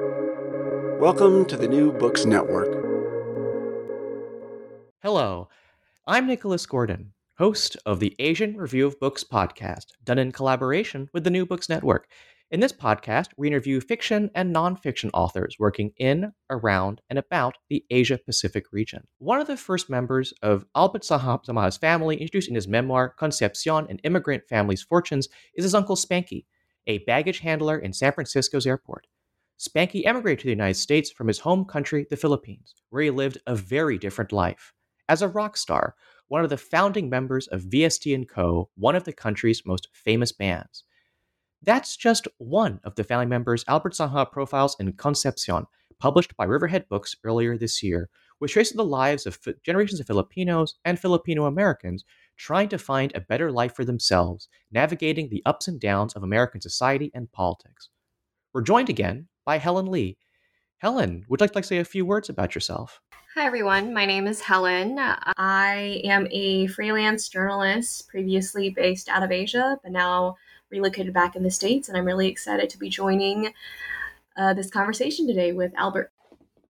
Welcome to the New Books Network. Hello, I'm Nicholas Gordon, host of the Asian Review of Books podcast, done in collaboration with the New Books Network. In this podcast, we interview fiction and nonfiction authors working in, around, and about the Asia Pacific region. One of the first members of Albert Samaha's family, introduced in his memoir Concepcion An Immigrant Family's Fortunes, is his uncle Spanky, a baggage handler in San Francisco's airport. Spanky emigrated to the United States from his home country, the Philippines, where he lived a very different life. As a rock star, one of the founding members of VST & Co., one of the country's most famous bands. That's just one of the family members Albert Samaha profiles in Concepcion, published by Riverhead Books earlier this year, which traces the lives of generations of Filipinos and Filipino Americans trying to find a better life for themselves, navigating the ups and downs of American society and politics. We're joined again by Helen Lee. Helen, would you like to say a few words about yourself? Hi, everyone. My name is Helen. I am a freelance journalist previously based out of Asia, but now relocated back in the States, and I'm really excited to be joining uh, this conversation today with Albert.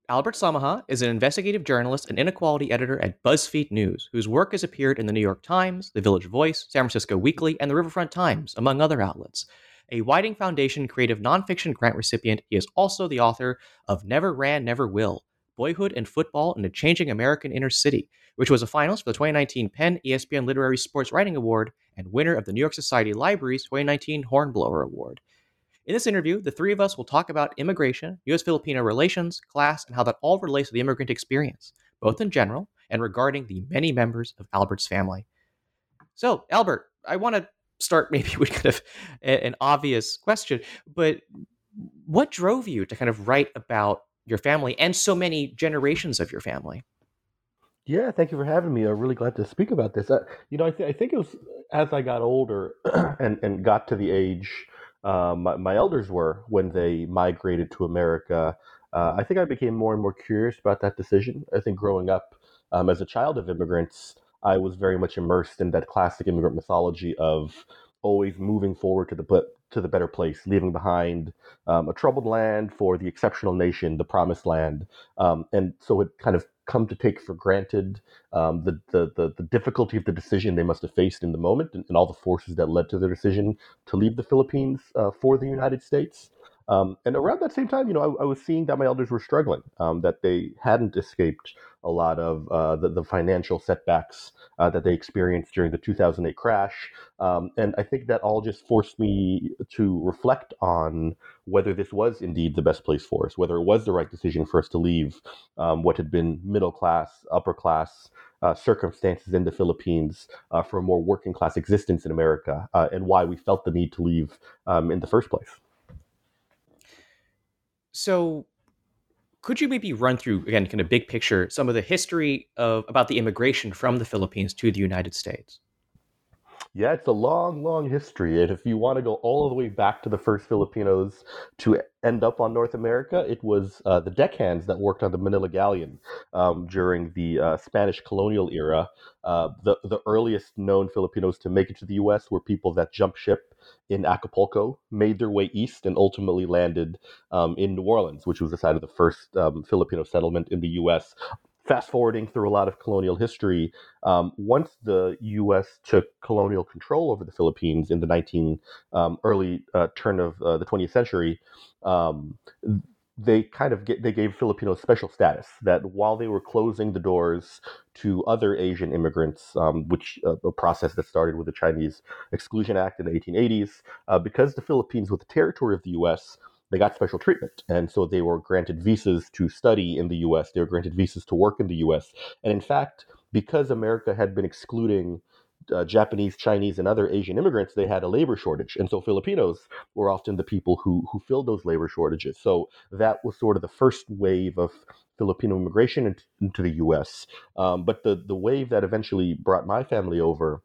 Albert Samaha is an investigative journalist and inequality editor at BuzzFeed News, whose work has appeared in the New York Times, the Village Voice, San Francisco Weekly, and the Riverfront Times, among other outlets. A Whiting Foundation creative nonfiction grant recipient, he is also the author of Never Ran, Never Will Boyhood and Football in a Changing American Inner City, which was a finalist for the 2019PEN ESPN Literary Sports Writing Award and winner of the New York Society Library's 2019 Hornblower Award. In this interview, the three of us will talk about immigration, U.S. Filipino relations, class, and how that all relates to the immigrant experience, both in general and regarding the many members of Albert's family. So, Albert, I want to start maybe with kind of an obvious question, but what drove you to kind of write about your family and so many generations of your family? Yeah, thank you for having me. I'm really glad to speak about this. Uh, you know, I, th- I, think it was as I got older and, and got to the age uh, my, my, elders were when they migrated to America. Uh, I think I became more and more curious about that decision. I think growing up um, as a child of immigrants, I was very much immersed in that classic immigrant mythology of always moving forward to the to the better place, leaving behind um, a troubled land for the exceptional nation, the promised land. Um, and so it kind of come to take for granted um, the, the, the, the, difficulty of the decision they must have faced in the moment and, and all the forces that led to their decision to leave the Philippines uh, for the United States. Um, and around that same time, you know, I, I, was seeing that my elders were struggling, um, that they hadn't escaped a lot of uh, the, the, financial setbacks uh, that they experienced during the 2008 crash. Um, and I think that all just forced me to reflect on whether this was indeed the best place for us, whether it was the right decision for us to leave um, what had been middle class, upper class. Uh, circumstances in the Philippines uh, for a more working class existence in America, uh, and why we felt the need to leave um, in the first place. So, could you maybe run through again, kind of big picture, some of the history of about the immigration from the Philippines to the United States? Yeah, it's a long, long history. And if you want to go all the way back to the first Filipinos to end up on North America, it was uh, the deckhands that worked on the Manila Galleon um, during the uh, Spanish colonial era. Uh, the, the earliest known Filipinos to make it to the U.S. were people that jumped ship in Acapulco, made their way east, and ultimately landed um, in New Orleans, which was the site of the first um, Filipino settlement in the U.S fast forwarding through a lot of colonial history, um, once the U.S. took colonial control over the Philippines in the 19 um, early uh, turn of uh, the 20th century, um, they kind of get, they gave Filipinos special status that while they were closing the doors to other Asian immigrants, um, which uh, a process that started with the Chinese Exclusion Act in the 1880s, uh, because the Philippines was the territory of the U.S they got special treatment. And so they were granted visas to study in the US, they were granted visas to work in the US. And in fact, because America had been excluding uh, Japanese, Chinese, and other Asian immigrants, they had a labor shortage. And so Filipinos were often the people who, who filled those labor shortages. So that was sort of the first wave of Filipino immigration into, into the US. Um, but the, the wave that eventually brought my family over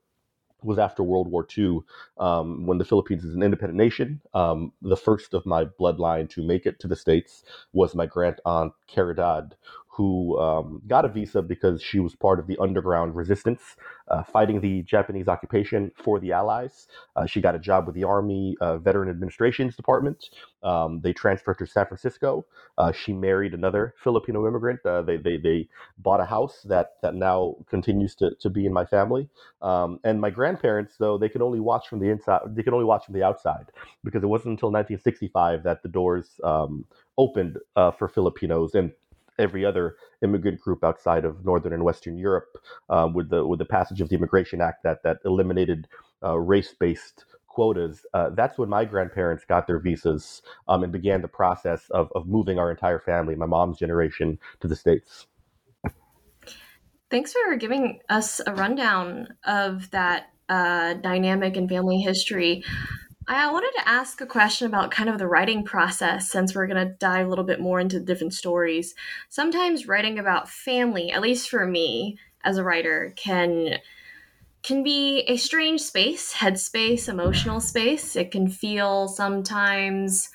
was after World War II, um, when the Philippines is an independent nation. Um, the first of my bloodline to make it to the States was my grand aunt Caridad, who um, got a visa because she was part of the underground resistance uh, fighting the Japanese occupation for the Allies. Uh, she got a job with the Army uh, Veteran Administrations Department. Um, they transferred to San Francisco. Uh, she married another Filipino immigrant. Uh, they, they, they bought a house that, that now continues to, to be in my family. Um, and my grandparents, though, they could only watch from the inside. They could only watch from the outside because it wasn't until 1965 that the doors um, opened uh, for Filipinos and every other immigrant group outside of northern and western Europe um, with the with the passage of the Immigration Act that that eliminated uh, race based quotas. Uh, that's when my grandparents got their visas um, and began the process of of moving our entire family, my mom's generation, to the states. Thanks for giving us a rundown of that uh, dynamic and family history. I wanted to ask a question about kind of the writing process since we're going to dive a little bit more into different stories. Sometimes writing about family, at least for me as a writer, can can be a strange space, headspace, emotional space. It can feel sometimes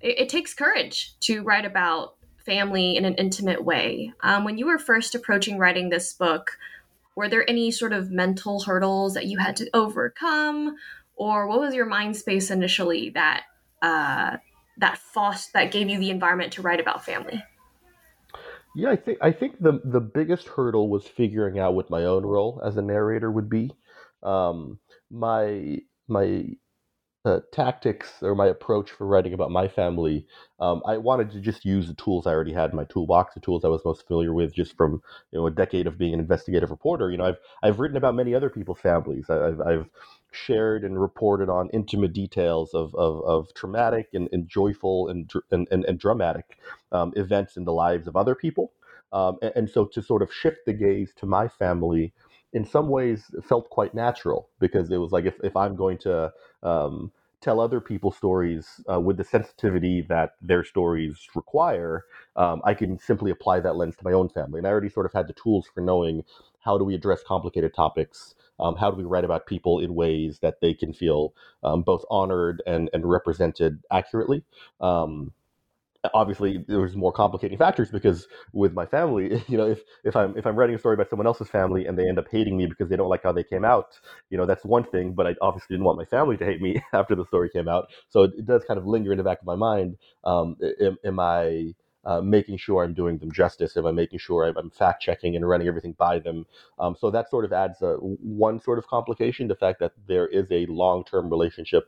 it, it takes courage to write about family in an intimate way. Um, when you were first approaching writing this book, were there any sort of mental hurdles that you had to overcome or what was your mind space initially that uh, that foster that gave you the environment to write about family? Yeah, I think I think the the biggest hurdle was figuring out what my own role as a narrator would be. Um, my my uh, tactics or my approach for writing about my family, um, I wanted to just use the tools I already had in my toolbox, the tools I was most familiar with, just from you know a decade of being an investigative reporter. You know, I've I've written about many other people's families. I've I've shared and reported on intimate details of, of, of traumatic and, and joyful and, and, and, and dramatic um, events in the lives of other people. Um, and, and, so to sort of shift the gaze to my family in some ways felt quite natural because it was like if, if I'm going to um, tell other people's stories uh, with the sensitivity that their stories require, um, I can simply apply that lens to my own family. And I already sort of had the tools for knowing how do we address complicated topics um, how do we write about people in ways that they can feel um, both honored and, and represented accurately? Um, obviously, there's more complicating factors because with my family, you know, if, if I'm if I'm writing a story about someone else's family and they end up hating me because they don't like how they came out, you know, that's one thing. But I obviously didn't want my family to hate me after the story came out, so it, it does kind of linger in the back of my mind. Um, am, am I uh, making sure I'm doing them justice? Am I'm making sure I'm, fact checking and running everything by them? Um, so that sort of adds a, one sort of complication the fact that there is a long term relationship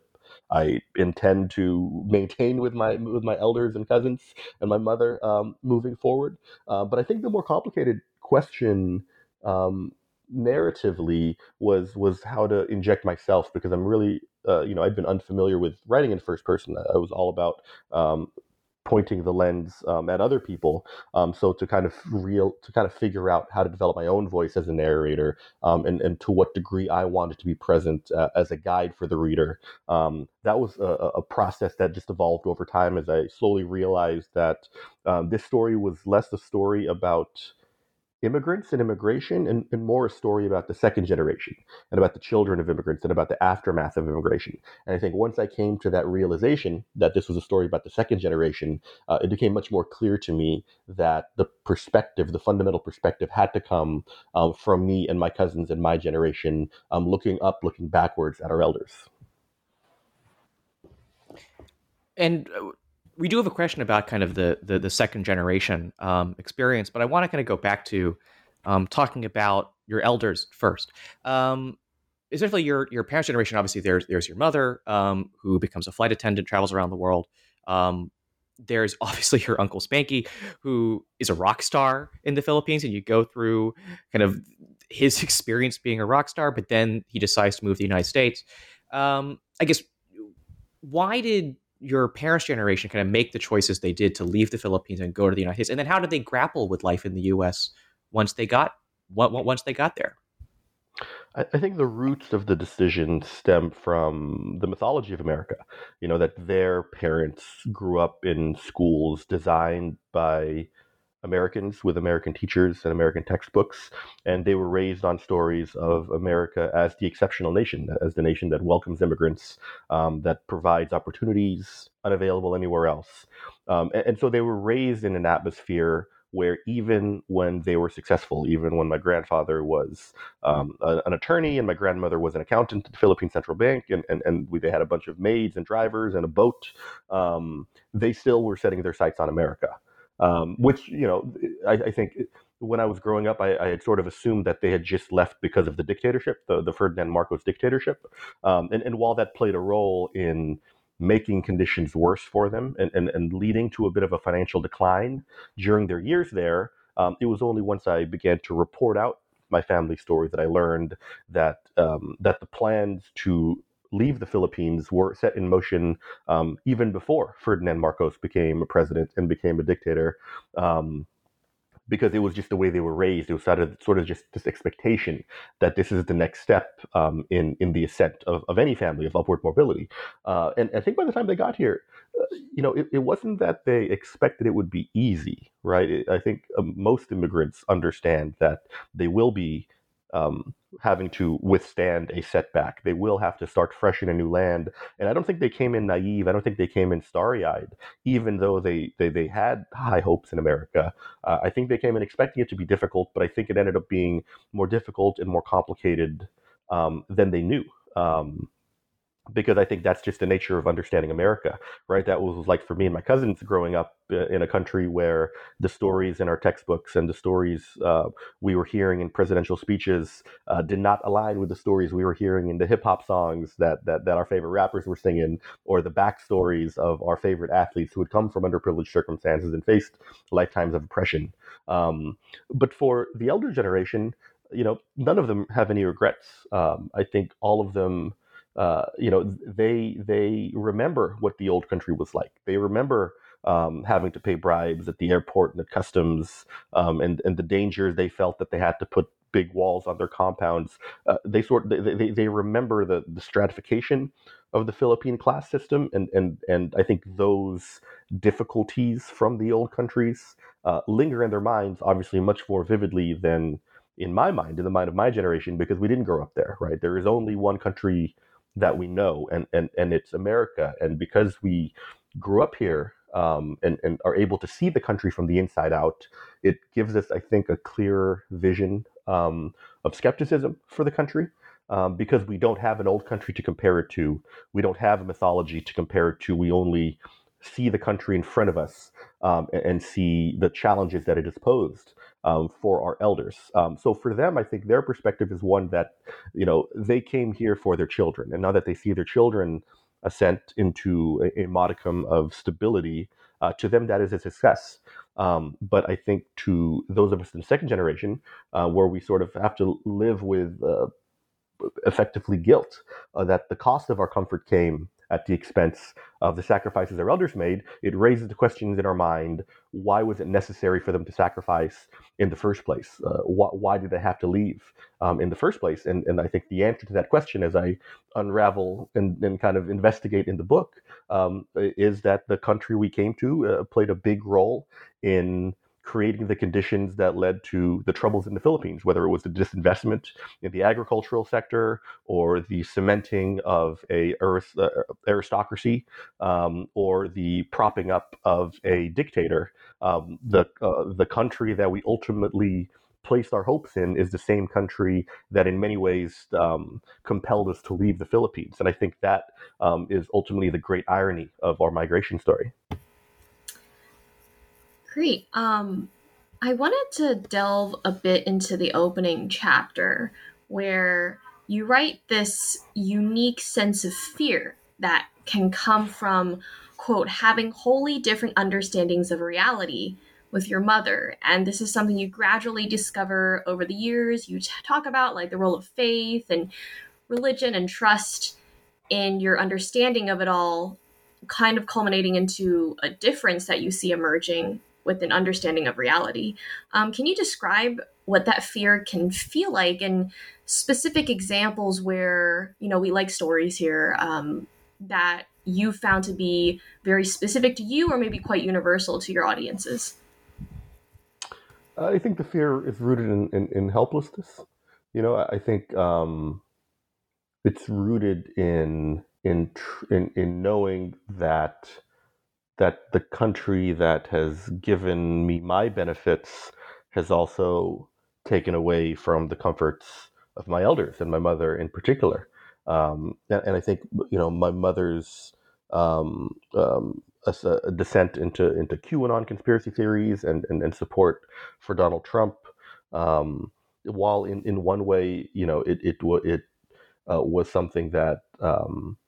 I intend to maintain with my with my elders and cousins and my mother um, moving forward. Uh, but I think the more complicated question um, narratively was was how to inject myself because I'm really uh, you know I'd been unfamiliar with writing in first person. I was all about um, pointing the lens um, at other people. Um, so to kind of real to kind of figure out how to develop my own voice as a narrator um, and, and to what degree I wanted to be present uh, as a guide for the reader. Um, that was a, a, process that just evolved over time as I slowly realized that um, this story was less a story about immigrants and immigration and, and, more a story about the second generation and about the children of immigrants and about the aftermath of immigration. And I think once I came to that realization that this was a story about the second generation, uh, it became much more clear to me that the perspective, the fundamental perspective, had to come um, from me and my cousins and my generation, um, looking up, looking backwards at our elders. And uh, we do have a question about kind of the the, the second generation um, experience, but I want to kind of go back to um, talking about your elders first. Um, essentially, your your parents' generation. Obviously, there's there's your mother um, who becomes a flight attendant, travels around the world. Um, there's obviously your uncle Spanky, who is a rock star in the Philippines, and you go through kind of his experience being a rock star, but then he decides to move to the United States. Um, I guess why did your parents' generation kind of make the choices they did to leave the Philippines and go to the United States, and then how did they grapple with life in the U.S. once they got once they got there? I, think the roots of the decision stem from the mythology of America. You know that their parents grew up in schools designed by Americans with American teachers and American textbooks, and they were raised on stories of America as the exceptional nation, as the nation that welcomes immigrants, um, that provides opportunities unavailable anywhere else. Um, and, and, so they were raised in an atmosphere where even when they were successful, even when my grandfather was um, a, an attorney and my grandmother was an accountant at the Philippine Central Bank, and, and, and we, they had a bunch of maids and drivers and a boat, um, they still were setting their sights on America. Um, which, you know, I, I, think when I was growing up, I, I, had sort of assumed that they had just left because of the dictatorship, the, the Ferdinand Marcos dictatorship. Um, and, and while that played a role in making conditions worse for them and, and, and leading to a bit of a financial decline during their years there. Um, it was only once I began to report out my family story that I learned that um, that the plans to leave the Philippines were set in motion um, even before Ferdinand Marcos became a president and became a dictator. Um, because it was just the way they were raised. It was sort of, sort of just this expectation that this is the next step um, in in the ascent of, of any family of upward mobility. Uh, and I think by the time they got here, uh, you know, it, it, wasn't that they expected it would be easy, right? It, I think uh, most immigrants understand that they will be um, having to withstand a setback. They will have to start fresh in a new land. And I don't think they came in naive. I don't think they came in starry eyed, even though they, they, they had high hopes in America. Uh, I think they came in expecting it to be difficult, but I think it ended up being more difficult and more complicated um, than they knew. Um, because I think that's just the nature of understanding America, right? That was like for me and my cousins growing up uh, in a country where the stories in our textbooks and the stories uh, we were hearing in presidential speeches uh, did not align with the stories we were hearing in the hip hop songs that, that that our favorite rappers were singing, or the backstories of our favorite athletes who had come from underprivileged circumstances and faced lifetimes of oppression. Um, but for the elder generation, you know, none of them have any regrets. Um, I think all of them uh, you know, they they remember what the old country was like. They remember um, having to pay bribes at the airport and at customs, um, and and the dangers they felt that they had to put big walls on their compounds. Uh, they sort they, they, they remember the the stratification of the Philippine class system, and and and I think those difficulties from the old countries uh, linger in their minds, obviously much more vividly than in my mind, in the mind of my generation, because we didn't grow up there. Right, there is only one country that we know, and and and it's America. And because we grew up here um, and and are able to see the country from the inside out, it gives us, I think, a clearer vision um, of skepticism for the country. Um, because we don't have an old country to compare it to, we don't have a mythology to compare it to. We only see the country in front of us um, and, and, see the challenges that it has posed um, for our elders. Um, so for them, I think their perspective is one that, you know, they came here for their children, and now that they see their children ascent into a, a modicum of stability, uh, to them that is a success. Um, but I think to those of us in the second generation, uh, where we sort of have to live with uh, effectively guilt uh, that the cost of our comfort came at the expense of the sacrifices our elders made, it raises the questions in our mind why was it necessary for them to sacrifice in the first place? Uh, wh- why did they have to leave um, in the first place? And, and I think the answer to that question, as I unravel and, and kind of investigate in the book, um, is that the country we came to uh, played a big role in creating the conditions that led to the troubles in the Philippines, whether it was the disinvestment in the agricultural sector or the cementing of a uh, aristocracy um, or the propping up of a dictator. Um, the uh, the country that we ultimately placed our hopes in is the same country that in many ways um, compelled us to leave the Philippines. And I think that um, is ultimately the great irony of our migration story. Great. Um, I wanted to delve a bit into the opening chapter where you write this unique sense of fear that can come from, quote, having wholly different understandings of reality with your mother. And this is something you gradually discover over the years. You t- talk about like the role of faith and religion and trust in your understanding of it all, kind of culminating into a difference that you see emerging with an understanding of reality. Um, can you describe what that fear can feel like and specific examples where, you know, we like stories here um, that you found to be very specific to you or maybe quite universal to your audiences? I think the fear is rooted in, in, in helplessness. You know, I think um, it's rooted in in, in in knowing that that the country that has given me my benefits has also taken away from the comforts of my elders and my mother in particular. Um, and, I think you know my mother's um, um, a, a, descent into into QAnon conspiracy theories and, and, and support for Donald Trump. Um, while in, in one way, you know, it it it uh, was something that um,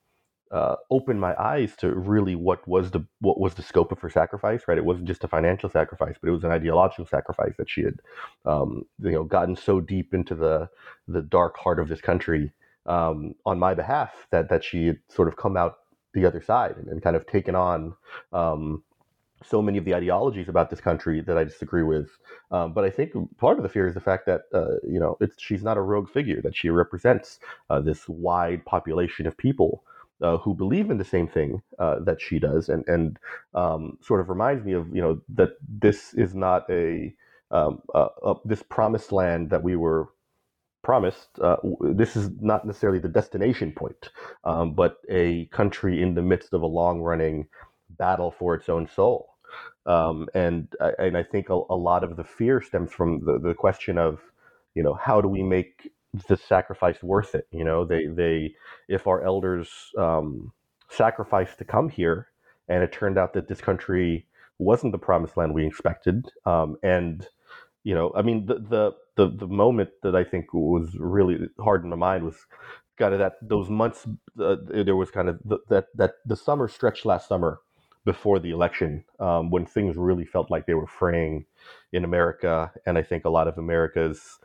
uh, opened my eyes to really what was the what was the scope of her sacrifice. Right, it wasn't just a financial sacrifice, but it was an ideological sacrifice that she had, um, you know, gotten so deep into the the dark heart of this country um, on my behalf that that she had sort of come out the other side and, and kind of taken on. Um, so many of the ideologies about this country that I disagree with. Um, but I think part of the fear is the fact that uh, you know she's not a rogue figure; that she represents uh, this wide population of people uh, who believe in the same thing uh, that she does, and and um, sort of reminds me of you know that this is not a um, this promised land that we were promised. Uh, this is not necessarily the destination point, um, but a country in the midst of a long running battle for its own soul. Um, and and I think a, a, lot of the fear stems from the, the question of, you know, how do we make the sacrifice worth it. You know, they they if our elders um, sacrificed to come here, and it turned out that this country wasn't the promised land we expected, um, and you know, I mean, the, the the the moment that I think was really hard in my mind was kind of that those months. Uh, there was kind of the, that that the summer stretch last summer before the election um, when things really felt like they were fraying in America, and I think a lot of America's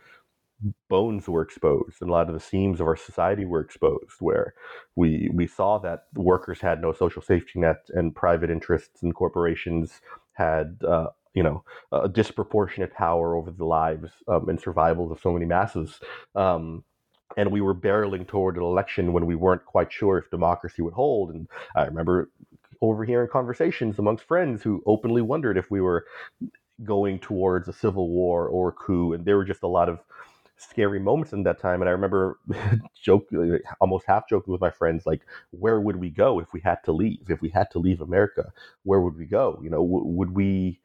bones were exposed and a lot of the seams of our society were exposed where we we saw that workers had no social safety net and private interests and corporations had uh, you know a disproportionate power over the lives um, and survivals of so many masses. Um, and we were barreling toward an election when we weren't quite sure if democracy would hold. And i remember overhearing conversations amongst friends who openly wondered if we were going towards a civil war or a coup. And there were just a lot of scary moments in that time. And I remember joke, almost half joking with my friends, like, where would we go if we had to leave? If we had to leave America, where would we go? You know, w- would we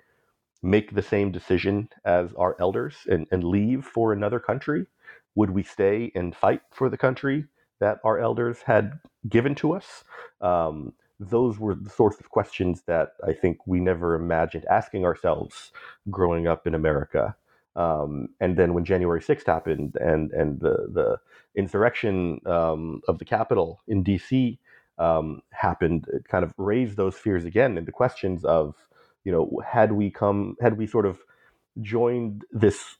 make the same decision as our elders and, and leave for another country? Would we stay and fight for the country that our elders had given to us? Um, those were the sorts of questions that I think we never imagined asking ourselves growing up in America. Um, and then when January 6th happened and, and the, the insurrection um, of the Capitol in DC um, happened, it kind of raised those fears again and the questions of, you know, had we come, had we sort of joined this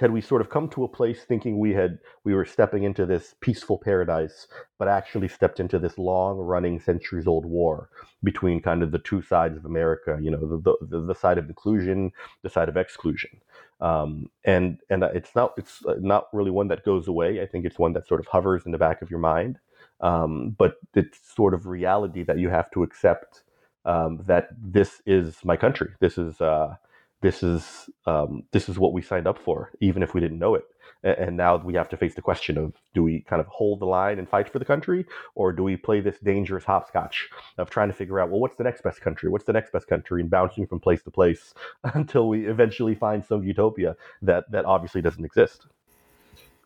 had we sort of come to a place thinking we had we were stepping into this peaceful paradise but actually stepped into this long running centuries old war between kind of the two sides of america you know the the, the side of inclusion the side of exclusion. Um, and and it's not it's not really one that goes away. I think it's one that sort of hovers in the back of your mind. Um, but it's sort of reality that you have to accept um, that this is my country. This is uh, this is um, this is what we signed up for, even if we didn't know it. And now we have to face the question of do we kind of hold the line and fight for the country, or do we play this dangerous hopscotch of trying to figure out, well, what's the next best country? What's the next best country? And bouncing from place to place until we eventually find some utopia that, that obviously doesn't exist.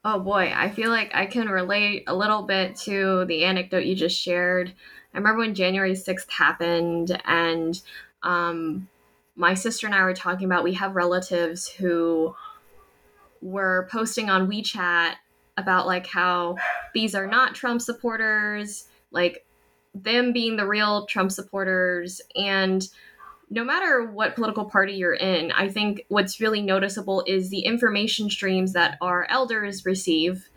Oh boy, I feel like I can relate a little bit to the anecdote you just shared. I remember when January 6th happened and um, my sister and I were talking about we have relatives who were posting on WeChat about like how these are not Trump supporters, like them being the real Trump supporters and no matter what political party you're in, I think what's really noticeable is the information streams that our elders receive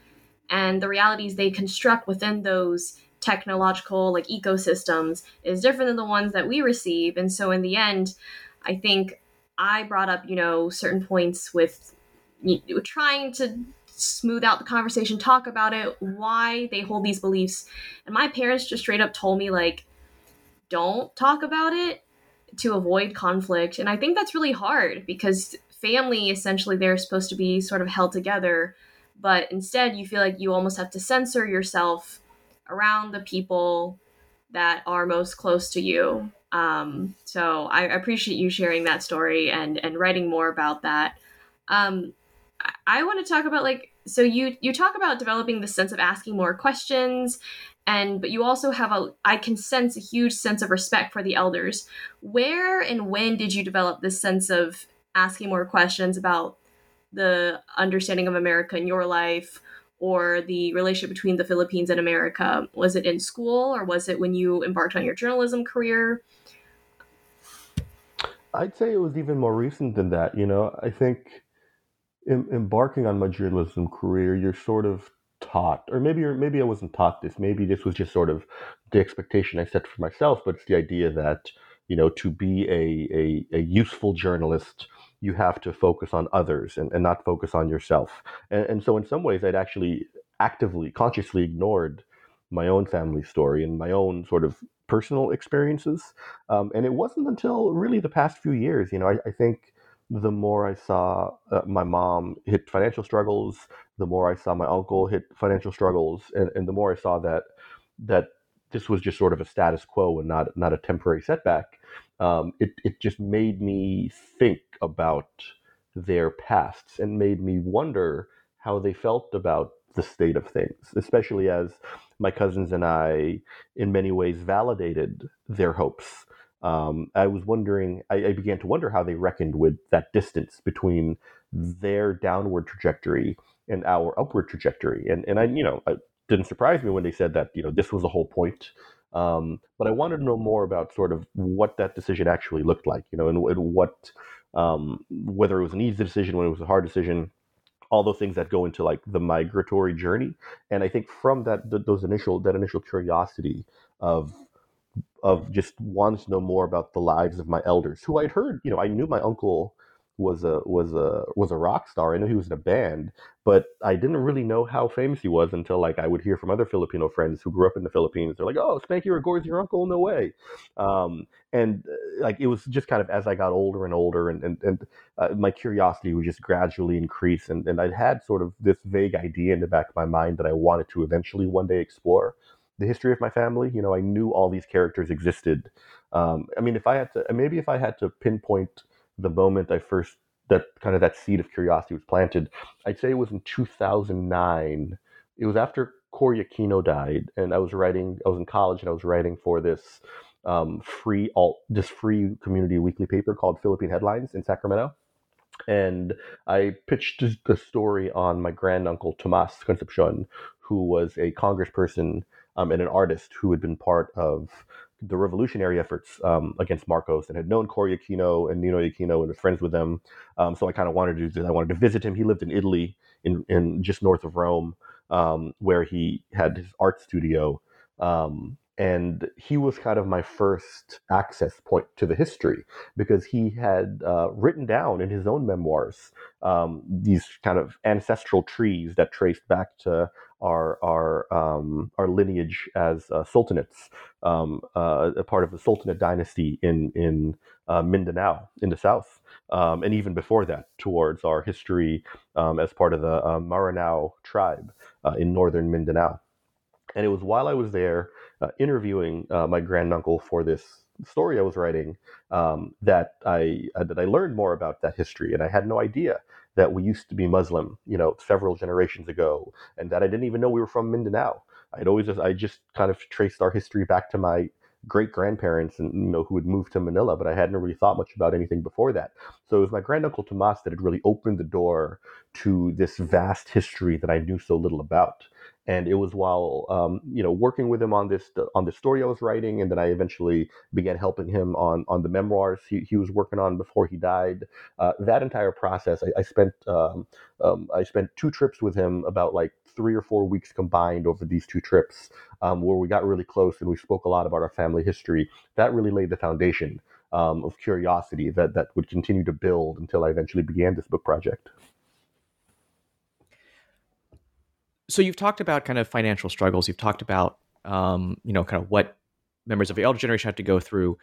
and the realities they construct within those technological like ecosystems is different than the ones that we receive. And so in the end, I think I brought up, you know, certain points with trying to smooth out the conversation, talk about it, why they hold these beliefs. And my parents just straight up told me, like, don't talk about it to avoid conflict. And I think that's really hard because family essentially they're supposed to be sort of held together. But instead, you feel like you almost have to censor yourself around the people that are most close to you Um, so I appreciate you sharing that story and and writing more about that. Um, I, want to talk about like so you you talk about developing the sense of asking more questions and but you also have a i can sense a huge sense of respect for the elders. Where and when did you develop this sense of asking more questions about the understanding of america in your life or the relationship between the philippines and america? Was it in school or was it when you embarked on your journalism career i'd say it was even more recent than that you know i think em- embarking on my journalism career you're sort of taught, or maybe maybe I wasn't taught this. Maybe this was just sort of the expectation I set for myself. But it's the idea that you know to be a a, a useful journalist, you have to focus on others and, and not focus on yourself. And, and so in some ways, I'd actually actively, consciously ignored my own family story and my own sort of personal experiences. Um, and it wasn't until really the past few years, you know, I, I think the more I saw uh, my mom hit financial struggles, the more I saw my uncle hit financial struggles, and, and the more I saw that that this was just sort of a status quo and not not a temporary setback, um, it it just made me think about their pasts and made me wonder how they felt about the state of things, especially as my cousins and I, in many ways, validated their hopes um, I was wondering, I, I, began to wonder how they reckoned with that distance between their downward trajectory and our upward trajectory. And, and I, you know, it didn't surprise me when they said that, you know, this was the whole point. Um, but I wanted to know more about sort of what that decision actually looked like, you know, and, and what, um, whether it was an easy decision, when it was a hard decision, all those things that go into like the migratory journey. And I think from that, th- those initial, that initial curiosity of, of just wanting to know more about the lives of my elders, who I'd heard. You know, I knew my uncle was a was a was a rock star. I knew he was in a band, but I didn't really know how famous he was until like I would hear from other Filipino friends who grew up in the Philippines. They're like, "Oh, Spanky Rigor's your uncle? No way!" Um, and uh, like it was just kind of as I got older and older, and and, and uh, my curiosity would just gradually increase, and and I'd had sort of this vague idea in the back of my mind that I wanted to eventually one day explore the history of my family. You know, I knew all these characters existed. Um, I mean, if I had to, maybe if I had to pinpoint the moment I first that kind of that seed of curiosity was planted, I'd say it was in 2009. It was after Cory Aquino died, and I was writing. I was in college, and I was writing for this um, free alt, this free community weekly paper called Philippine Headlines in Sacramento. And I pitched the story on my granduncle Tomas Concepcion, who was a congressperson um, and an artist who had been part of the revolutionary efforts um, against Marcos and had known Cory Aquino and Ninoy Aquino and was friends with them. Um, so I kind of wanted to do this. I wanted to visit him. He lived in Italy, in, in just north of Rome, um, where he had his art studio. Um, and he was kind of my first access point to the history because he had uh, written down in his own memoirs um, these kind of ancestral trees that traced back to our our um, our lineage as uh, sultanates, um, uh, a part of the Sultanate dynasty in in uh, Mindanao in the south, um, and even before that, towards our history um, as part of the uh, Maranao tribe uh, in northern Mindanao. And it was while I was there uh, interviewing my granduncle for this story I was writing um, that I that I learned more about that history, and I had no idea that we used to be Muslim, you know, several generations ago, and that I didn't even know we were from Mindanao. I'd always just, I just kind of traced our history back to my great grandparents and you know who had moved to Manila, but I hadn't really thought much about anything before that. So it was my granduncle Tomas that had really opened the door to this vast history that I knew so little about and it was while um, you know working with him on this on the story I was writing, and then I eventually began helping him on on the memoirs he, he was working on before he died. Uh, that entire process, I, I spent um, um, I spent two trips with him, about like three or four weeks combined over these two trips, um, where we got really close and we spoke a lot about our family history. That really laid the foundation um, of curiosity that that would continue to build until I eventually began this book project. So you've talked about kind of financial struggles. You've talked about um, you know kind of what members of the elder generation have to go through,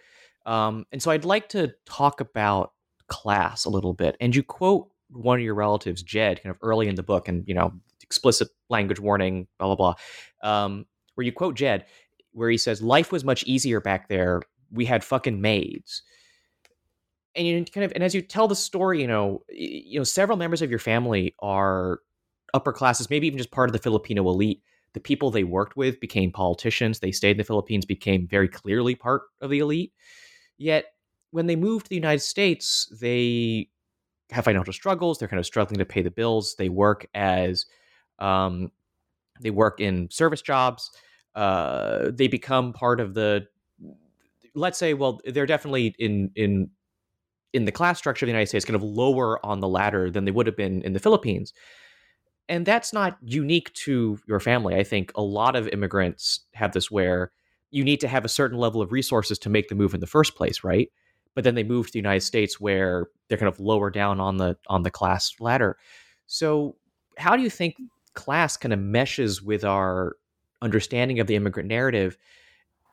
um, and so I'd like to talk about class a little bit. And you quote one of your relatives, Jed, kind of early in the book, and you know explicit language warning, blah blah blah, um, where you quote Jed, where he says life was much easier back there we had fucking maids and you kind of and as you tell the story you know you know several members of your family are upper classes maybe even just part of the filipino elite the people they worked with became politicians they stayed in the philippines became very clearly part of the elite yet when they moved to the united states they have financial struggles they're kind of struggling to pay the bills they work as um, they work in service jobs uh, they become part of the let's say well they're definitely in in in the class structure of the United States kind of lower on the ladder than they would have been in the Philippines. And that's not unique to your family. I think a lot of immigrants have this where you need to have a certain level of resources to make the move in the first place, right? But then they move to the United States where they're kind of lower down on the on the class ladder. So how do you think class kind of meshes with our understanding of the immigrant narrative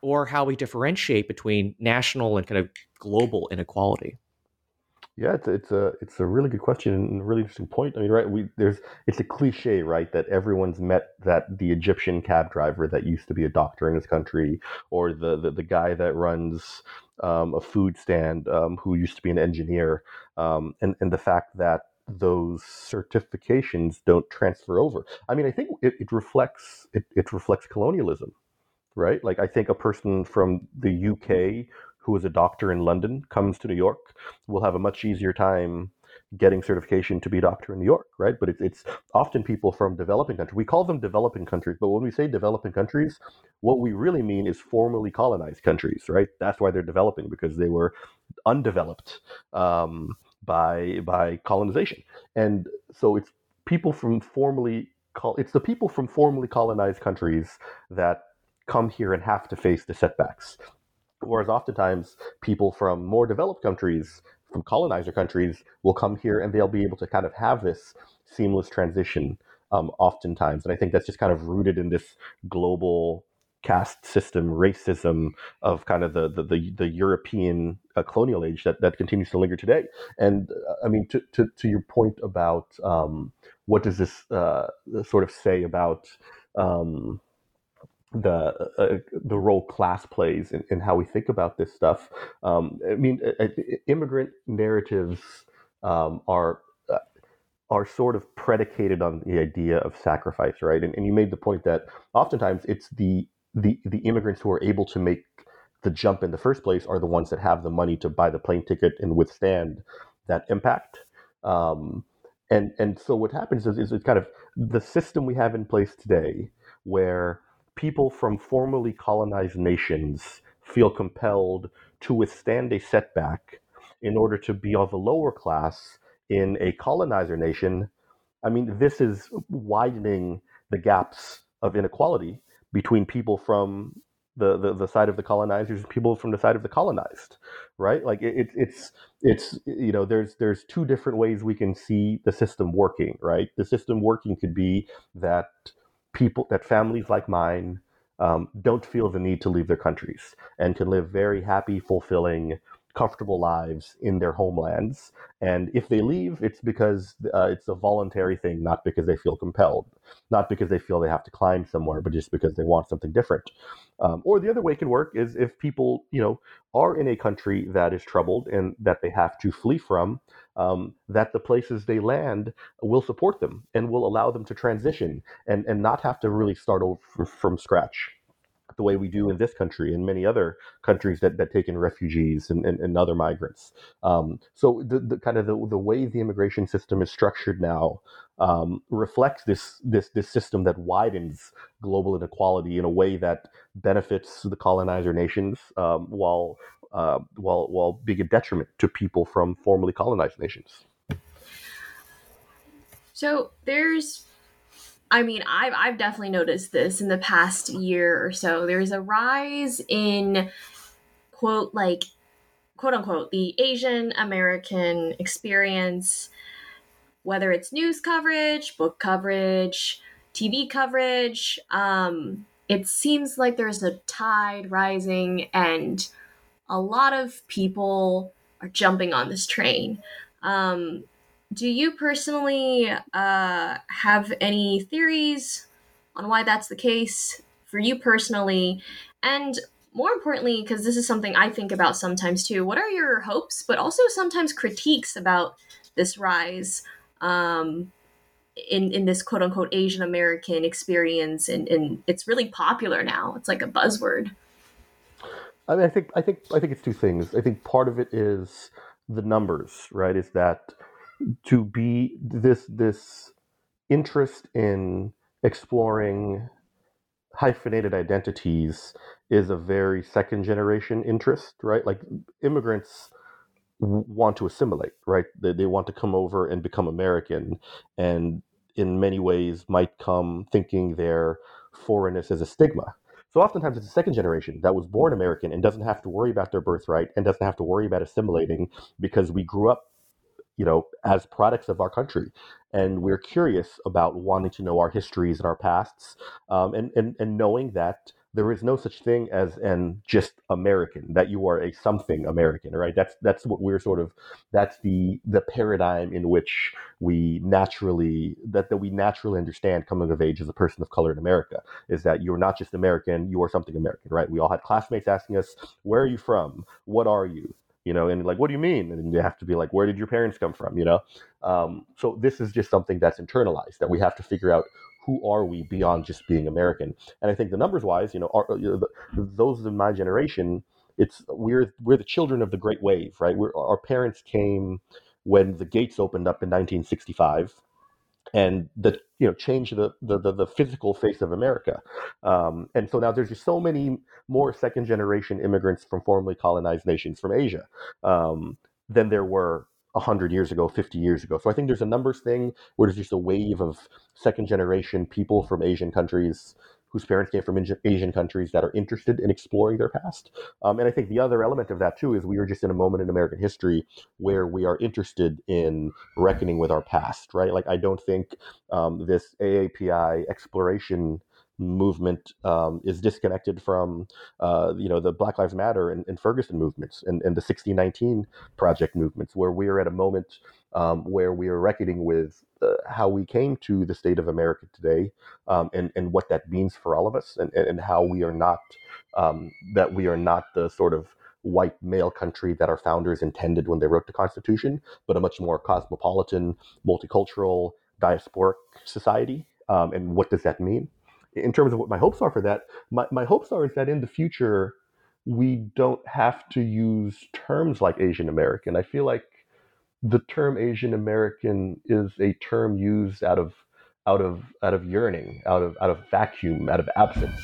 or how we differentiate between national and kind of global inequality? Yeah, it's it's a it's a really good question and a really interesting point. I mean, right? We there's it's a cliche, right, that everyone's met that the Egyptian cab driver that used to be a doctor in his country, or the the, the guy that runs um, a food stand um, who used to be an engineer, um, and and the fact that those certifications don't transfer over. I mean, I think it, it reflects it, it reflects colonialism, right? Like I think a person from the UK who is a doctor in London comes to New York will have a much easier time getting certification to be a doctor in New York, right? But it's, it's often people from developing countries. We call them developing countries, but when we say developing countries, what we really mean is formerly colonized countries, right? That's why they're developing because they were undeveloped um, by by colonization, and so it's people from formerly col- it's the people from formerly colonized countries that come here and have to face the setbacks. Whereas oftentimes people from more developed countries, from colonizer countries, will come here and they'll be able to kind of have this seamless transition um, oftentimes. And I think that's just kind of rooted in this global caste system, racism of kind of the the, the, the European uh, colonial age that, that continues to linger today. And uh, I mean, to, to, to your point about um, what does this uh, sort of say about um, the uh, the role class plays in, in, how we think about this stuff. Um, I mean, immigrant narratives um, are uh, are sort of predicated on the idea of sacrifice, right? And, and you made the point that oftentimes it's the the the immigrants who are able to make the jump in the first place are the ones that have the money to buy the plane ticket and withstand that impact. Um, and and so what happens is, is it's kind of the system we have in place today where people from formerly colonized nations feel compelled to withstand a setback in order to be of a lower class in a colonizer nation. I mean, this is widening the gaps of inequality between people from the, the, the side of the colonizers and people from the side of the colonized, right? Like it, it's it's you know there's there's two different ways we can see the system working, right? The system working could be that people that families like mine um, don't feel the need to leave their countries and can live very happy, fulfilling, comfortable lives in their homelands. And if they leave, it's because uh, it's a voluntary thing, not because they feel compelled, not because they feel they have to climb somewhere, but just because they want something different. Um, or the other way it can work is if people, you know, are in a country that is troubled and that they have to flee from, um, that the places they land will support them and will allow them to transition and, and not have to really start over from scratch the way we do in this country and many other countries that, that take in refugees and, and, and other migrants. Um, so the, the, kind of the, the way the immigration system is structured now um, reflects this, this, this system that widens global inequality in a way that benefits the colonizer nations um, while, uh, while, while being a detriment to people from formerly colonized nations. So there's I mean, I've I've definitely noticed this in the past year or so. There's a rise in quote like quote unquote the Asian American experience, whether it's news coverage, book coverage, TV coverage. Um, it seems like there's a tide rising, and a lot of people are jumping on this train. Um, do you personally uh, have any theories on why that's the case for you personally? And more importantly, because this is something I think about sometimes too, what are your hopes, but also sometimes critiques about this rise um, in in this quote unquote Asian American experience, and, and it's really popular now. It's like a buzzword. I mean, I think I think I think it's two things. I think part of it is the numbers, right? Is that to be this this interest in exploring hyphenated identities is a very second generation interest, right? Like immigrants want to assimilate, right? They, they want to come over and become American, and in many ways might come thinking their foreignness is a stigma. So oftentimes it's a second generation that was born American and doesn't have to worry about their birthright and doesn't have to worry about assimilating because we grew up you know, as products of our country. And we're curious about wanting to know our histories and our pasts, um, and, and, and knowing that there is no such thing as an just American, that you are a something American, right? That's that's what we're sort of that's the the paradigm in which we naturally that, that we naturally understand coming of age as a person of color in America is that you're not just American, you are something American, right? We all had classmates asking us, Where are you from? What are you? You know, and like, what do you mean? And you have to be like, where did your parents come from? You know, um, so this is just something that's internalized that we have to figure out who are we beyond just being American. And I think the numbers wise, you know, are, you know the, those in my generation, it's we're we're the children of the Great Wave, right? We're, our parents came when the gates opened up in 1965 and the you know change the, the the, the physical face of America. Um, and so now there's just so many more second generation immigrants from formerly colonized nations from Asia um, than there were 100 years ago, 50 years ago. So I think there's a numbers thing where there's just a wave of second generation people from Asian countries whose parents came from Asian countries that are interested in exploring their past. Um, and I think the other element of that too is we are just in a moment in American history where we are interested in reckoning with our past, right? Like I don't think um, this AAPI exploration movement um, is disconnected from uh, you know the Black Lives Matter and, and Ferguson movements and, and, the 1619 project movements, where we are at a moment um, where we are reckoning with uh, how we came to the state of America today um, and and what that means for all of us, and, and how we are not um, that we are not the sort of white male country that our founders intended when they wrote the Constitution, but a much more cosmopolitan, multicultural, diasporic society. Um, and what does that mean? in terms of what my hopes are for that, my, my hopes are is that in the future, we don't have to use terms like Asian American. I feel like the term Asian American is a term used out of out of out of yearning, out of out of vacuum, out of absence,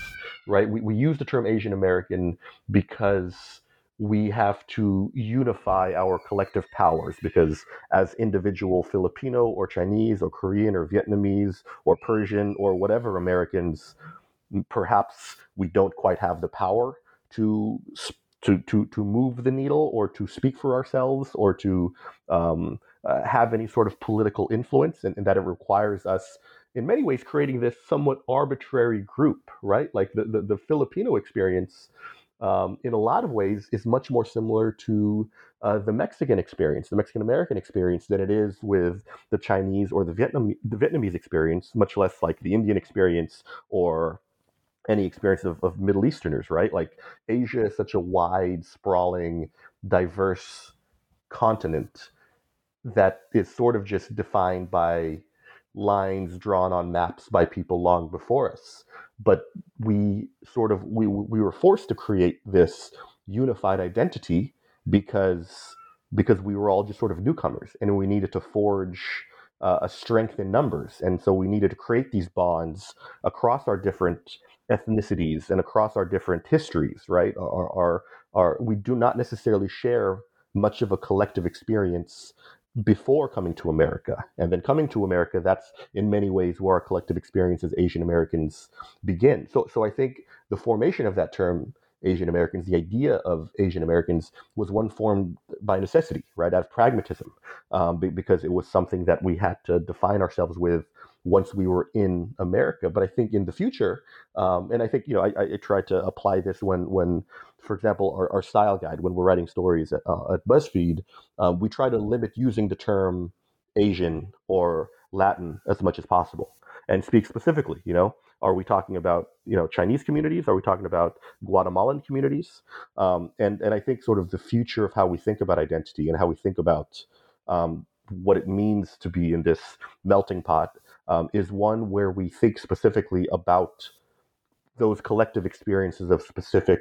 right? We, we use the term Asian American because we have to unify our collective powers because as individual Filipino or Chinese or Korean or Vietnamese or Persian or whatever Americans, perhaps we don't quite have the power to to to to move the needle or to speak for ourselves or to um, uh, have any sort of political influence, and, and that it requires us in many ways creating this somewhat arbitrary group, right? Like the, the, the Filipino experience um, in a lot of ways is much more similar to uh, the Mexican experience, the Mexican American experience, than it is with the Chinese or the Vietnam the Vietnamese experience, much less like the Indian experience or any experience of, of Middle Easterners, right? Like Asia is such a wide, sprawling, diverse continent that is sort of just defined by lines drawn on maps by people long before us but we sort of we we were forced to create this unified identity because because we were all just sort of newcomers and we needed to forge uh, a strength in numbers and so we needed to create these bonds across our different ethnicities and across our different histories right our, our, our we do not necessarily share much of a collective experience before coming to America. And then coming to America, that's in many ways where our collective experience as Asian Americans begin. So, so I think the formation of that term, Asian Americans, the idea of Asian Americans was one formed by necessity, right, out of pragmatism, um, because it was something that we had to define ourselves with once we were in America. But I think in the future, um, and I think you know, I, I tried to apply this when when for example, our, our style guide, when we're writing stories at, uh, at BuzzFeed, uh, we try to limit using the term Asian or Latin as much as possible and speak specifically, you know, Are we talking about you know Chinese communities? Are we talking about Guatemalan communities? Um, and and I think sort of the future of how we think about identity and how we think about um, what it means to be in this melting pot um, is one where we think specifically about those collective experiences of specific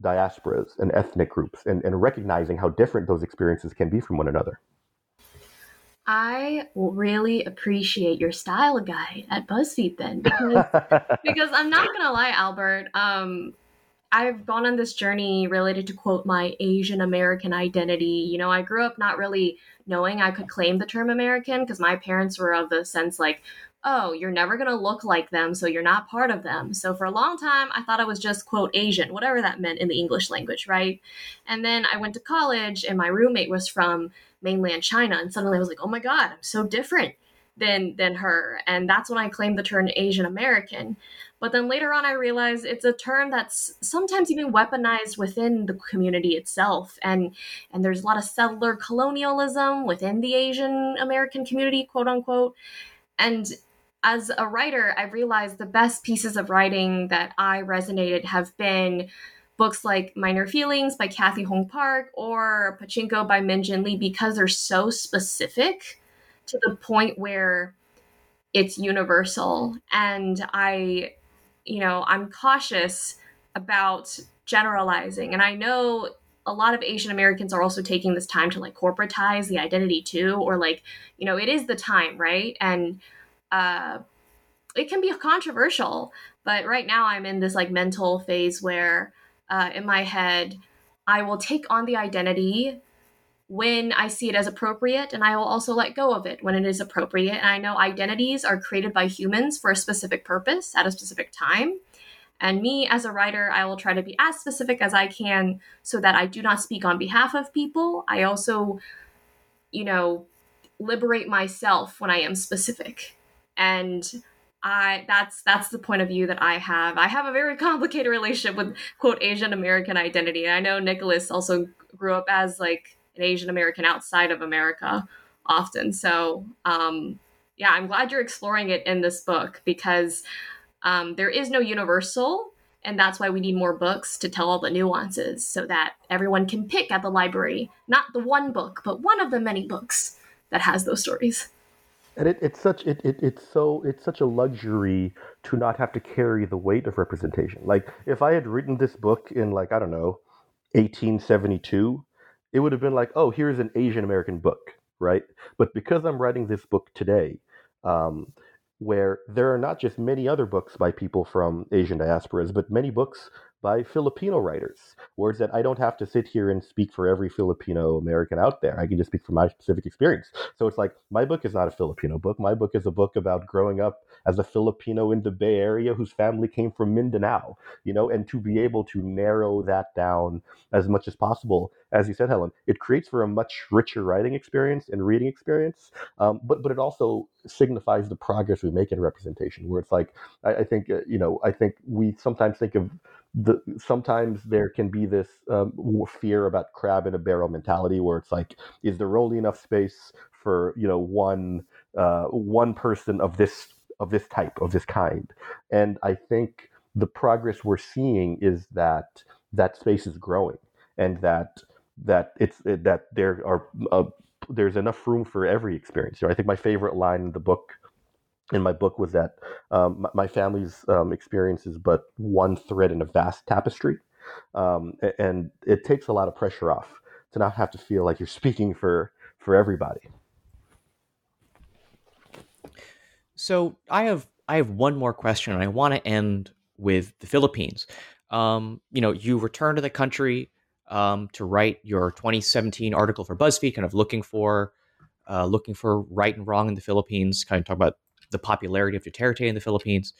diasporas and ethnic groups and, and recognizing how different those experiences can be from one another. I really appreciate your style guide at BuzzFeed then because, because I'm not gonna lie, Albert. Um, I've gone on this journey related to quote my Asian American identity. You know, I grew up not really knowing I could claim the term American because my parents were of the sense like, oh, you're never going to look like them, so you're not part of them. So for a long time, I thought I was just, quote, Asian, whatever that meant in the English language, right? And then I went to college, and my roommate was from mainland China, and suddenly I was like, oh my God, I'm so different than than her. And that's when i claimed the term asian american but then later on i realized it's a term that's sometimes even weaponized within the community itself. And and there's a lot of settler colonialism within the asian american community quote unquote. And as a writer, I've realized the best pieces of writing that I resonated have been books like Minor Feelings by Cathy Hong Park or Pachinko by Min Jin Lee because they're so specific to the point where it's universal. And I, you know, I'm cautious about generalizing. And I know a lot of Asian Americans are also taking this time to like corporatize the identity too, or like, you know, it is the time, right? And uh, it can be controversial. But right now, I'm in this like mental phase where, uh, in my head, I will take on the identity when I see it as appropriate, and I will also let go of it when it is appropriate. And I know identities are created by humans for a specific purpose at a specific time. And me as a writer, I will try to be as specific as I can so that I do not speak on behalf of people. I also, you know, liberate myself when I am specific. And I that's that's the point of view that I have. I have a very complicated relationship with quote Asian American identity. And I know Nicholas also grew up as like an Asian American outside of America often. So um yeah, I'm glad you're exploring it in this book because um, there is no universal, and that's why we need more books to tell all the nuances so that everyone can pick at the library, not the one book, but one of the many books that has those stories. And it, it's such it, it, it's so it's such a luxury to not have to carry the weight of representation. Like if I had written this book in like I don't know, 1872, it would have been like, oh, here's an Asian American book, right? But because I'm writing this book today, um, where there are not just many other books by people from Asian diasporas, but many books by Filipino writers. Words that I don't have to sit here and speak for every Filipino American out there. I can just speak from my specific experience. So it's like my book is not a Filipino book. My book is a book about growing up as a Filipino in the Bay Area whose family came from Mindanao, you know, and to be able to narrow that down as much as possible, as you said, Helen, it creates for a much richer writing experience and reading experience. Um, but but it also signifies the progress we make in representation, where it's like I, I think uh, you know I think we sometimes think of the sometimes there can be this um, fear about crab in a barrel mentality where it's like is there only enough space for you know one uh, one person of this of this type of this kind and i think the progress we're seeing is that that space is growing and that that it's that there are uh, there's enough room for every experience. You know, I think my favorite line in the book in my book was that um, my family's um, experience is but one thread in a vast tapestry, um, and it takes a lot of pressure off to not have to feel like you're speaking for for everybody. So I have I have one more question, and I want to end with the Philippines. Um, you know, you returned to the country um, to write your 2017 article for BuzzFeed, kind of looking for uh, looking for right and wrong in the Philippines, kind of talk about the popularity of Duterte in the Philippines.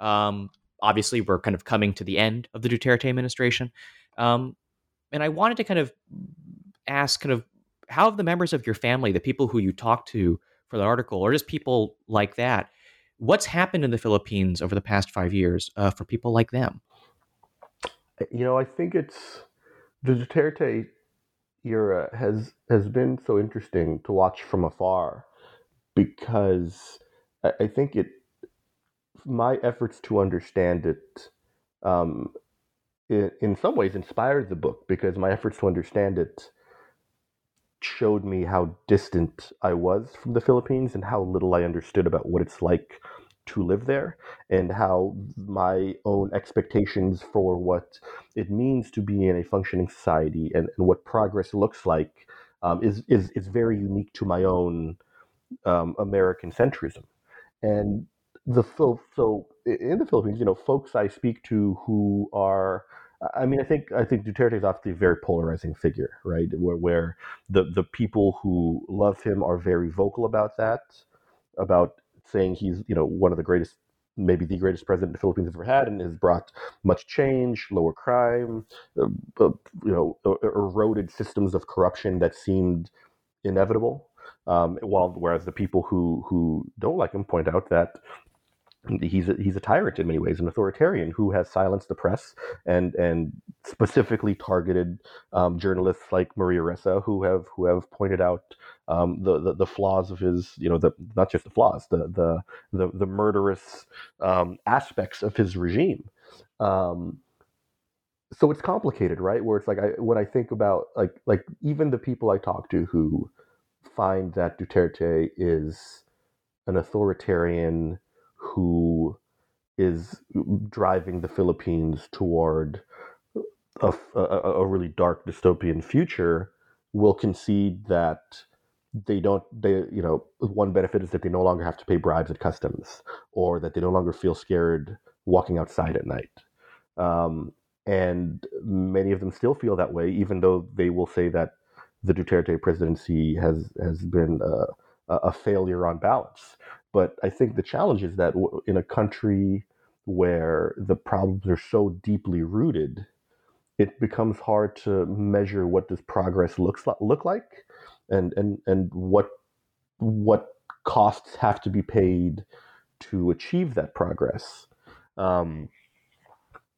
Um, obviously, we're kind of coming to the end of the Duterte administration, um, and I wanted to kind of ask, kind of, how have the members of your family, the people who you talk to for the article, or just people like that, what's happened in the Philippines over the past five years uh, for people like them? You know, I think it's the Duterte era has has been so interesting to watch from afar because I, I think it my efforts to understand it, um, in some ways, inspired the book because my efforts to understand it showed me how distant I was from the Philippines and how little I understood about what it's like to live there and how my own expectations for what it means to be in a functioning society and, and what progress looks like um, is, is, is very unique to my own um, American centrism. And the so, so in the Philippines, you know, folks I speak to who are I mean, I think I think Duterte is obviously a very polarizing figure, right? Where where the the people who love him are very vocal about that, about saying he's you know one of the greatest, maybe the greatest president the Philippines have ever had, and has brought much change, lower crime, uh, uh, you know, eroded systems of corruption that seemed inevitable. Um, while whereas the people who who don't like him point out that he's a, he's a tyrant in many ways, an authoritarian who has silenced the press and and specifically targeted um, journalists like Maria Ressa, who have who have pointed out um, the, the, the flaws of his you know the not just the flaws the the the, the murderous um, aspects of his regime. Um, so it's complicated, right? Where it's like I, when I think about like like even the people I talk to who find that Duterte is an authoritarian who is driving the Philippines toward a, a, a, really dark dystopian future will concede that they don't they you know one benefit is that they no longer have to pay bribes at customs or that they no longer feel scared walking outside at night. Um, and many of them still feel that way even though they will say that the Duterte presidency has has been a, a failure on balance but I think the challenge is that in a country where the problems are so deeply rooted, it becomes hard to measure what does progress looks like, look like, and and and what what costs have to be paid to achieve that progress. Um,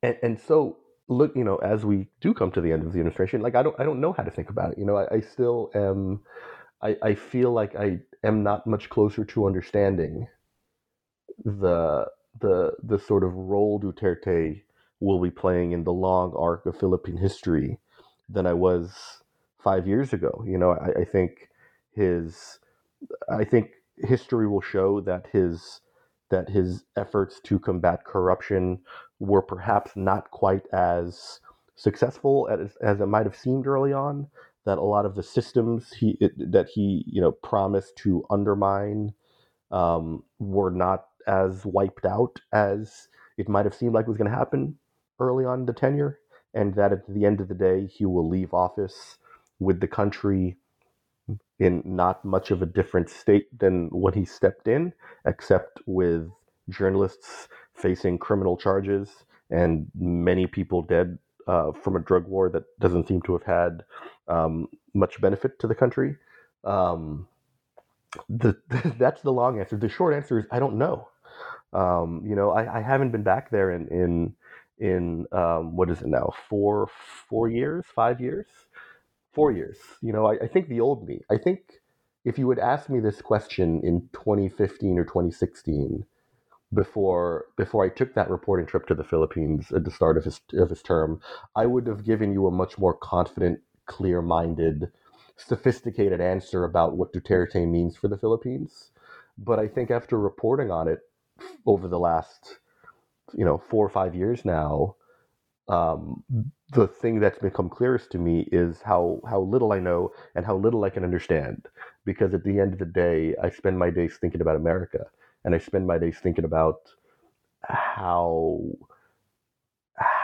and, and so look, you know, as we do come to the end of the administration, like I don't I don't know how to think about it. You know, I, I still am I, I feel like I am not much closer to understanding the the the sort of role Duterte will be playing in the long arc of Philippine history than I was five years ago. You know, I, I think his I think history will show that his that his efforts to combat corruption were perhaps not quite as successful as, as it might have seemed early on that a lot of the systems he it, that he you know promised to undermine um, were not as wiped out as it might have seemed like was going to happen early on in the tenure, and that at the end of the day he will leave office with the country in not much of a different state than when he stepped in, except with journalists facing criminal charges and many people dead uh, from a drug war that doesn't seem to have had um, much benefit to the country. Um, the, that's the long answer. The short answer is I don't know. Um, you know, I, I, haven't been back there in in in um, what is it now? Four four years, five years, four years. You know, I, I think the old me. I think if you would ask me this question in 2015 or 2016, before before I took that reporting trip to the Philippines at the start of his of his term, I would have given you a much more confident, clear-minded, sophisticated answer about what Duterte means for the Philippines. But I think after reporting on it over the last, you know, four or five years now, um, the thing that's become clearest to me is how how little I know and how little I can understand. Because at the end of the day, I spend my days thinking about America and I spend my days thinking about how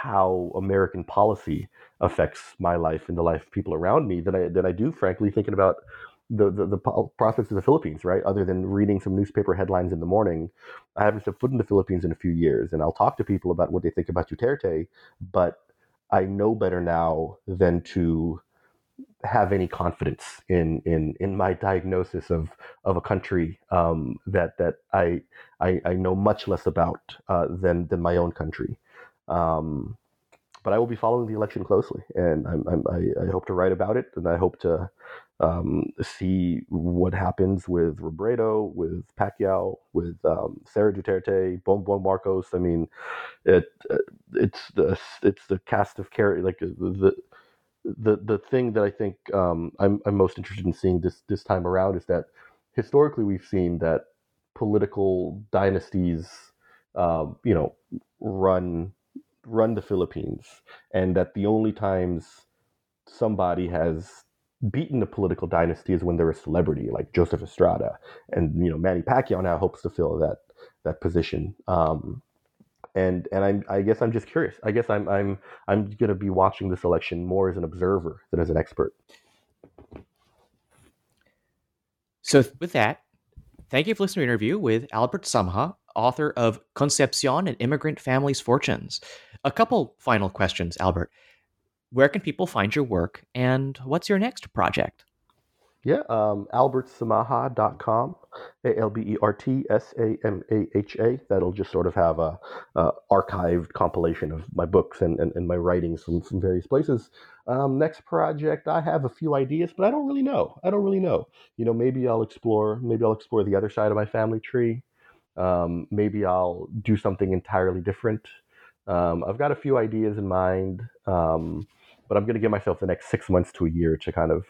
how American policy affects my life and the life of people around me than I than I do, frankly, thinking about the, the, the prospects of the Philippines, right? Other than reading some newspaper headlines in the morning, I haven't stepped foot in the Philippines in a few years, and I'll talk to people about what they think about Duterte, but I know better now than to have any confidence in in in my diagnosis of of a country um, that that I, I, I know much less about uh, than than my own country. Um, but I will be following the election closely, and I'm, I'm, i I hope to write about it, and I hope to um, see what happens with Robredo, with Pacquiao, with um, Sara Duterte, Bongbong Marcos. I mean, it uh, it's the it's the cast of character like uh, the the the thing that I think um, I'm I'm most interested in seeing this this time around is that historically we've seen that political dynasties, um, you know, run run the Philippines, and that the only times somebody has beaten the political dynasty is when they're a celebrity, like Joseph Estrada, and you know Manny Pacquiao now hopes to fill that that position. Um, and and I'm, I guess I'm just curious. I guess I'm I'm I'm going to be watching this election more as an observer than as an expert. So with that, thank you for listening to an interview with Albert Samaha, author of Concepcion An Immigrant Family's Fortunes. A couple final questions, Albert where can people find your work and what's your next project? Yeah, um, albertsamaha.com, A L B E R T S A M A H A. That'll just sort of have a, a archived compilation of my books and, and, and my writings from, from various places. Um, next project, I have a few ideas, but I don't really know. I don't really know. You know, maybe I'll explore. Maybe I'll explore the other side of my family tree. Um, maybe I'll do something entirely different. Um, I've got a few ideas in mind. Um, but I'm going to give myself the next six months to a year to kind of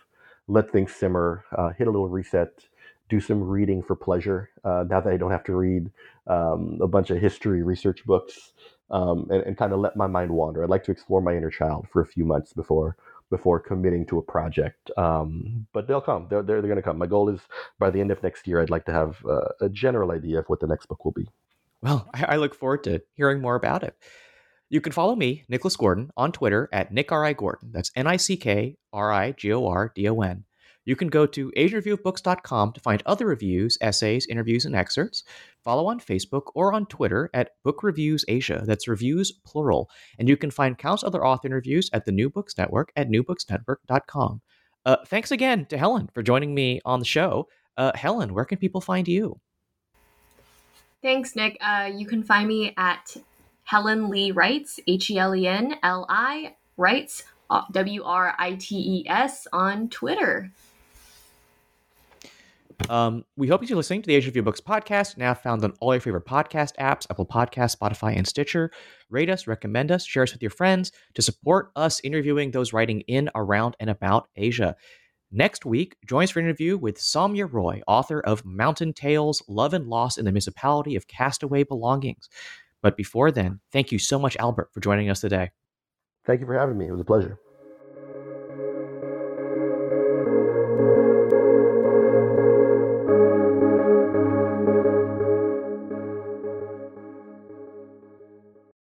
let things simmer, uh, hit a little reset, do some reading for pleasure. Uh, now that I don't have to read um, a bunch of history research books, um, and, and kind of let my mind wander. I'd like to explore my inner child for a few months before before committing to a project. Um, but they'll come. They're, they're, they're going to come. My goal is by the end of next year, I'd like to have uh, a general idea of what the next book will be. Well, I, look forward to hearing more about it. You can follow me, Nicholas Gordon, on Twitter at Nick R. I. Gordon. That's N I C K R I G O R D O N. You can go to AsianReviewOfBooks.com to find other reviews, essays, interviews, and excerpts. Follow on Facebook or on Twitter at Book Reviews Asia. That's reviews plural. And you can find countless other author interviews at the New Books Network at newbooksnetwork.com. Uh, thanks again to Helen for joining me on the show. Uh, Helen, where can people find you? Thanks, Nick. Uh, you can find me at Helen Li Writes, H E L E N L I, Writes, uh, W R I T E S, on Twitter. Um, we hope you're listening to the Asian Review Books podcast, now found on all your favorite podcast apps, Apple Podcasts, Spotify, and Stitcher. Rate us, recommend us, share us with your friends to support us interviewing those writing in, around, and about Asia. Next week, join us for an interview with Saumya Roy, author of Mountain Tales Love and Loss in the Municipality of Castaway Belongings. But before then, thank you so much, Albert, for joining us today. Thank you for having me. It was a pleasure.